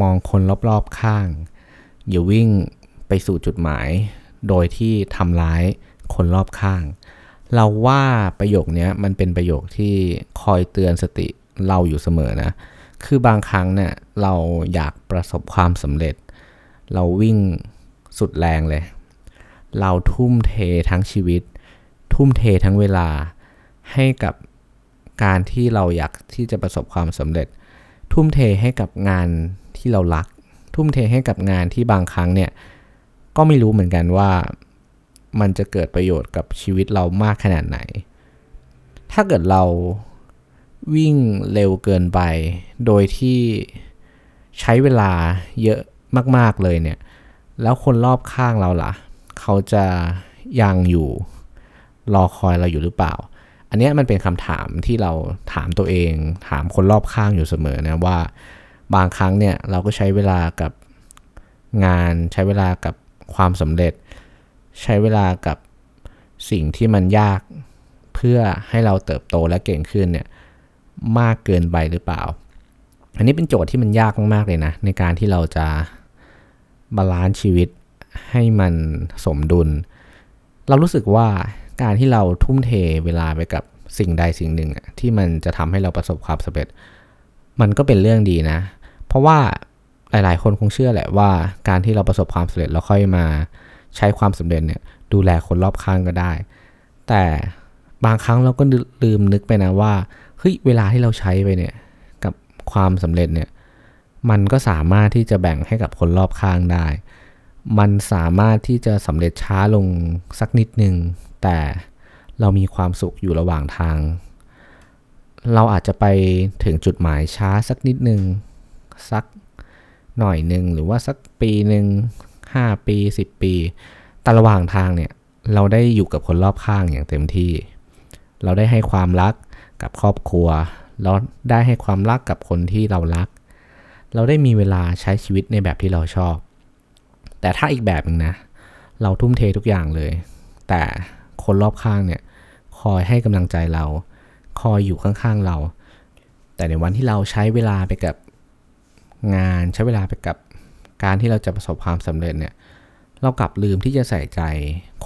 มองคนรอบๆข้าง อย่าวิ่งไปสู่จุดหมาย โดยที่ทำร้ายคนรอบข้าง เราว่าประโยคนี้มันเป็นประโยคที่คอยเตือนสติเราอยู่เสมอนะ คือบางครั้งเนี่ยเราอยากประสบความสำเร็จ เราวิ่งสุดแรงเลย เราทุ่มเททั้งชีวิต ทุ่มเททั้งเวลาให้กับการที่เราอยากที่จะประสบความสำเร็จ ทุ่มเทให้กับงานที่เรารัก ทุ่มเทให้กับงานที่บางครั้งเนี่ย ก็ไม่รู้เหมือนกันว่ามันจะเกิดประโยชน์กับชีวิตเรามากขนาดไหน ถ้าเกิดเราวิ่งเร็วเกินไป โดยที่ใช้เวลาเยอะมาก ๆ เลยเนี่ย แล้วคนรอบข้างเราล่ะ เขาจะยังอยู่รอคอยเราอยู่หรือเปล่า อันนี้มันเป็นคำถามที่เราถามตัวเอง ถามคนรอบข้างอยู่เสมอนะว่าบางครั้งเนี่ยเราก็ใช้เวลากับงาน ใช้เวลากับความสำเร็จ ใช้เวลากับสิ่งที่มันยากเพื่อให้เราเติบโตและเก่งขึ้นเนี่ยมากเกินไปหรือเปล่า อันนี้เป็นโจทย์ที่มันยากมากๆเลยนะ ในการที่เราจะbalance ชีวิตให้มันสมดุล เรารู้สึกว่า การที่เราทุ่มเทเวลาไปกับสิ่งใดสิ่งหนึ่งที่มันจะทำให้เราประสบความสำเร็จ มันก็เป็นเรื่องดีนะ เพราะว่าหลายๆ คนคงเชื่อแหละว่า การที่เราประสบความสำเร็จแล้วค่อยมาใช้ความสำเร็จเนี่ยดูแลคนรอบข้างก็ได้ แต่บางครั้งเราก็ลืมนึกไปนะว่าเฮ้ยเวลาที่เราใช้ไปเนี่ยกับความสำเร็จเนี่ยมันก็สามารถที่จะแบ่งให้กับคนรอบข้างได้ มันสามารถที่จะสำเร็จช้าลงสักนิดนึง แต่เรามีความสุขอยู่ระหว่างทาง เราอาจจะไปถึงจุดหมายช้าสักนิดนึง สักหน่อยหนึ่งหรือว่าสักปีหนึ่งห้าปีสิบปี แต่ระหว่างทางเนี่ย เราได้อยู่กับคนรอบข้างอย่างเต็มที่ เราได้ให้ความรักกับครอบครัว เราได้ให้ความรักกับคนที่เรารัก เราได้มีเวลาใช้ชีวิตในแบบที่เราชอบ แต่ถ้าอีกแบบหนึ่งนะ เราทุ่มเททุกอย่างเลย แต่ คนรอบข้างเนี่ย คอยให้กำลังใจเรา คอยอยู่ข้างๆเรา แต่ในวันที่เราใช้เวลาไปกับงานใช้เวลาไปกับการที่เราจะประสบความสำเร็จเนี่ย เรากลับลืมที่จะใส่ใจ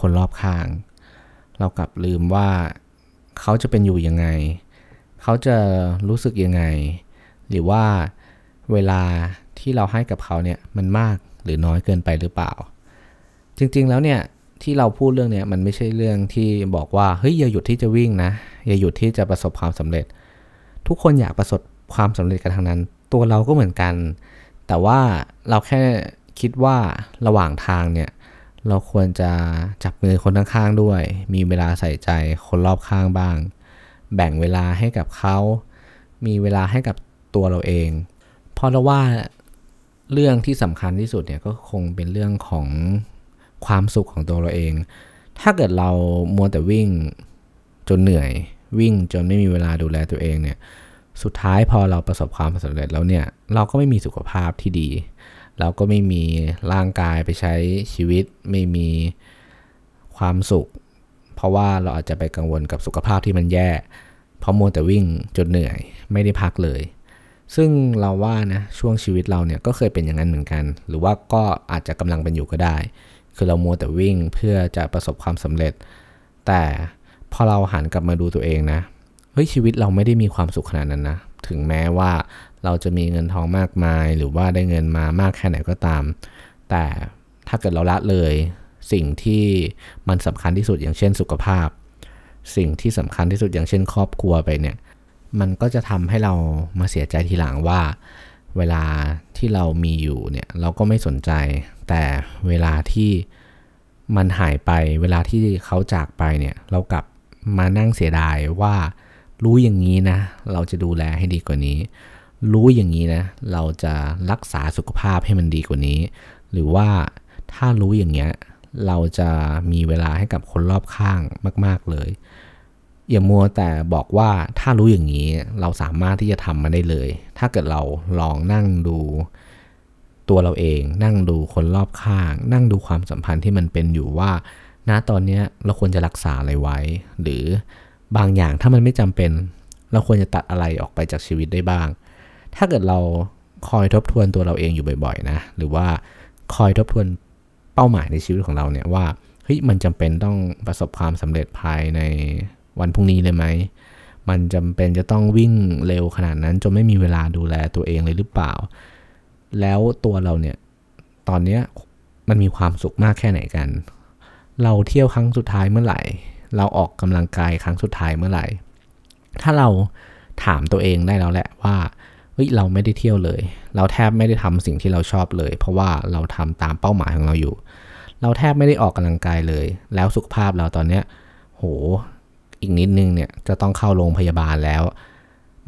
คนรอบข้าง เรากลับลืมว่าเขาจะเป็นอยู่ยังไง เขาจะรู้สึกยังไง หรือว่าเวลาที่เราให้กับเขาเนี่ยมันมากหรือน้อยเกินไปหรือเปล่า จริงๆแล้วเนี่ย ที่เราพูดเรื่องเนี้ยมันไม่ใช่เรื่องที่บอกว่าเฮ้ยอย่าหยุดที่จะวิ่งนะอย่าหยุดที่จะประสบความสำเร็จ ทุกคนอยากประสบความสำเร็จกันทางนั้น ตัวเราก็เหมือนกัน แต่ว่าเราแค่คิดว่าระหว่างทางเนี่ยเราควรจะจับมือคนข้างๆด้วย มีเวลาใส่ใจคนรอบข้างบ้าง แบ่งเวลาให้กับเขา มีเวลาให้กับตัวเราเอง เพราะเราว่าเรื่องที่สำคัญที่สุดเนี่ยก็คงเป็นเรื่องของ ความสุขของตัวเราเอง ถ้าเกิดเรามัวแต่วิ่งจนเหนื่อย วิ่งจนไม่มีเวลาดูแลตัวเองเนี่ย สุดท้ายพอเราประสบความสำเร็จแล้วเนี่ย เราก็ไม่มีสุขภาพที่ดี เราก็ไม่มีร่างกายไปใช้ชีวิต ไม่มีความสุข เพราะว่าเราอาจจะไปกังวลกับสุขภาพที่มันแย่ เพราะมัวแต่วิ่งจนเหนื่อย ไม่ได้พักเลยซึ่งเราว่านะช่วงชีวิตเราเนี่ยก็เคยเป็นอย่างนั้นเหมือนกัน หรือว่าก็อาจจะกำลังเป็นอยู่ก็ได้ คือเรามัวแต่วิ่งเพื่อจะประสบความสำเร็จ แต่พอเราหันกลับมาดูตัวเองนะ เฮ้ยชีวิตเราไม่ได้มีความสุขขนาดนั้นนะ ถึงแม้ว่าเราจะมีเงินทองมากมาย หรือว่าได้เงินมามากแค่ไหนก็ตาม แต่ถ้าเกิดเราละเลยสิ่งที่มันสำคัญที่สุดอย่างเช่นสุขภาพ สิ่งที่สำคัญที่สุดอย่างเช่น ครอบครัวไปเนี่ย มันก็จะทำให้เรามาเสียใจทีหลังว่า เวลาที่เรามีอยู่เนี่ยเราก็ไม่สนใจ แต่เวลาที่มันหายไปเวลาที่เขาจากไปเนี่ยเรากลับมานั่งเสียดายว่ารู้อย่างนี้นะ เราจะดูแลให้ดีกว่านี้ รู้อย่างนี้นะ เราจะรักษาสุขภาพให้มันดีกว่านี้ หรือว่าถ้ารู้อย่างเงี้ยเราจะมีเวลาให้กับคนรอบข้างมาก ๆเลย อย่ามัวแต่บอกว่าถ้ารู้อย่างนี้เราสามารถที่จะทำมันได้เลย ถ้าเกิดเราลองนั่งดูตัวเราเอง นั่งดูคนรอบข้าง นั่งดูความสัมพันธ์ที่มันเป็นอยู่ว่าณตอนนี้เราควรจะรักษาอะไรไว้ หรือบางอย่างถ้ามันไม่จำเป็น เราควรจะตัดอะไรออกไปจากชีวิตได้บ้าง ถ้าเกิดเราคอยทบทวนตัวเราเองอยู่บ่อยๆนะ หรือว่าคอยทบทวนเป้าหมายในชีวิตของเราเนี่ยว่าเฮ้ยมันจำเป็นต้องประสบความสำเร็จภายใน วันพรุ่งนี้เลยไหม มันจำเป็นจะต้องวิ่งเร็วขนาดนั้นจนไม่มีเวลาดูแลตัวเองเลยหรือเปล่า แล้วตัวเราเนี่ย ตอนเนี้ยมันมีความสุขมากแค่ไหนกัน เราเที่ยวครั้งสุดท้ายเมื่อไหร่ เราออกกำลังกายครั้งสุดท้ายเมื่อไหร่ ถ้าเราถามตัวเองได้แล้วแหละว่าเฮ้ยเราไม่ได้เที่ยวเลย เราแทบไม่ได้ทำสิ่งที่เราชอบเลย เพราะว่าเราทำตามเป้าหมายของเราอยู่ เราแทบไม่ได้ออกกำลังกายเลย แล้วสุขภาพเราตอนเนี้ย โห อีกนิดนึงเนี่ยจะต้องเข้าโรงพยาบาลแล้ว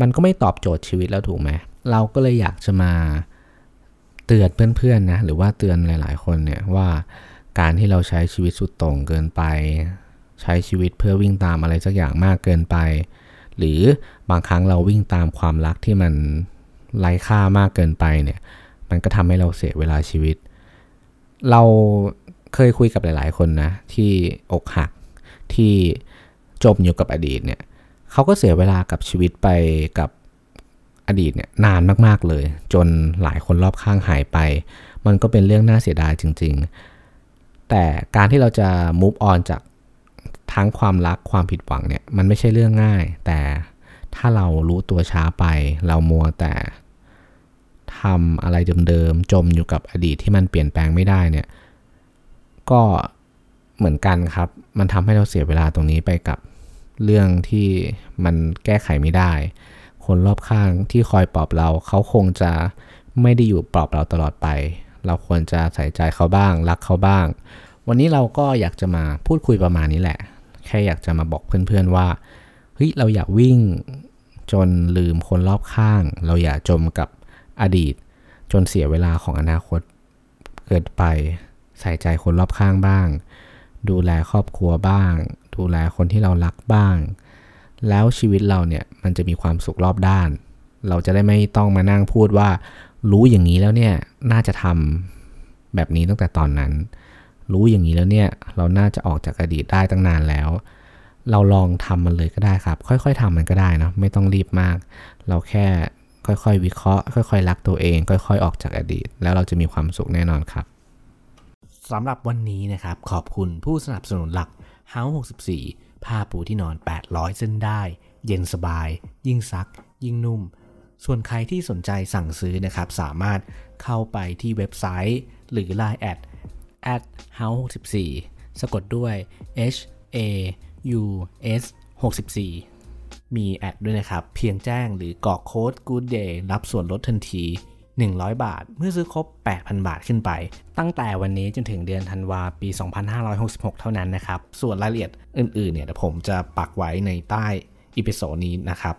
มันก็ไม่ตอบโจทย์ชีวิตแล้วถูกไหมเราก็เลยอยากจะมาเตือนเพื่อนๆนะหรือว่าเตือนหลาย ๆ คนเนี่ยว่าการที่เราใช้ชีวิตสุดโต่งเกินไป ใช้ชีวิตเพื่อวิ่งตามอะไรสักอย่างมากเกินไป หรือบางครั้งเราวิ่งตามความรักที่มันไร้ค่ามากเกินไปเนี่ย มันก็ทำให้เราเสียเวลาชีวิต เราเคยคุยกับหลาย ๆ คนนะ ที่อกหักที่ จมอยู่กับอดีตเนี่ยเขาก็เสียเวลากับชีวิตไปกับอดีตเนี่ยนานมากๆเลย จนหลายคนรอบข้างหายไป มันก็เป็นเรื่องน่าเสียดายจริง ๆ แต่การที่เราจะ move on จากทั้งความรักความผิดหวังเนี่ยมันไม่ใช่เรื่องง่าย แต่ถ้าเรารู้ตัวช้าไป เรามัวแต่ทำอะไรเดิมๆจมอยู่กับอดีตที่มันเปลี่ยนแปลงไม่ได้เนี่ยก็เหมือนกันครับ มันทำให้เราเสียเวลาตรงนี้ไปกับ เรื่องที่มันแก้ไขไม่ได้ คนรอบข้างที่คอยปลอบเรา เขาคงจะไม่ได้อยู่ปลอบเราตลอดไป เราควรจะใส่ใจเขาบ้าง รักเขาบ้าง วันนี้เราก็อยากจะมาพูดคุยประมาณนี้แหละ แค่อยากจะมาบอกเพื่อนๆว่าเฮ้ยเราอย่าวิ่งจนลืมคนรอบข้าง เราอย่าจมกับอดีต จนเสียเวลาของอนาคตเกิดไป ใส่ใจคนรอบข้างบ้าง ดูแลครอบครัวบ้าง ดูแลคนที่เรารักบ้าง แล้วชีวิตเราเนี่ยมันจะมีความสุขรอบด้าน เราจะได้ไม่ต้องมานั่งพูดว่า รู้อย่างนี้แล้วเนี่ยน่าจะทำแบบนี้ตั้งแต่ตอนนั้น รู้อย่างนี้แล้วเนี่ยเราน่าจะออกจากอดีตได้ตั้งนานแล้ว เราลองทำมันเลยก็ได้ครับ ค่อย ๆทำมันก็ได้นะไม่ต้องรีบมาก เราแค่ค่อยๆ วิเคราะห์ ค่อย ๆ รักตัวเอง ค่อย ๆ ออกจากอดีต แล้วเราจะมีความสุขแน่นอนครับสำหรับวันนี้นะครับ ขอบคุณผู้สนับสนุนหลัก House 64 ผ้าปูที่นอน 800 เส้นได้ เย็นสบาย ยิ่งซัก ยิ่งนุ่ม ส่วนใครที่สนใจสั่งซื้อนะครับ สามารถเข้าไปที่เว็บไซต์ หรือ Line add at haus 64 สะกดด้วย h a u s 64 มี add ด้วยนะครับ เพียงแจ้งหรือกรอกโค้ด good day รับส่วนลดทันที 100 บาท เมื่อซื้อครบ 8,000 บาทขึ้นไป ตั้งแต่วันนี้จนถึงเดือนธันวาปี 2566 เท่านั้นนะครับ ส่วนรายละเอียดอื่นๆเนี่ยเดี๋ยวผมจะปักไว้ในใต้ episode นี้นะครับ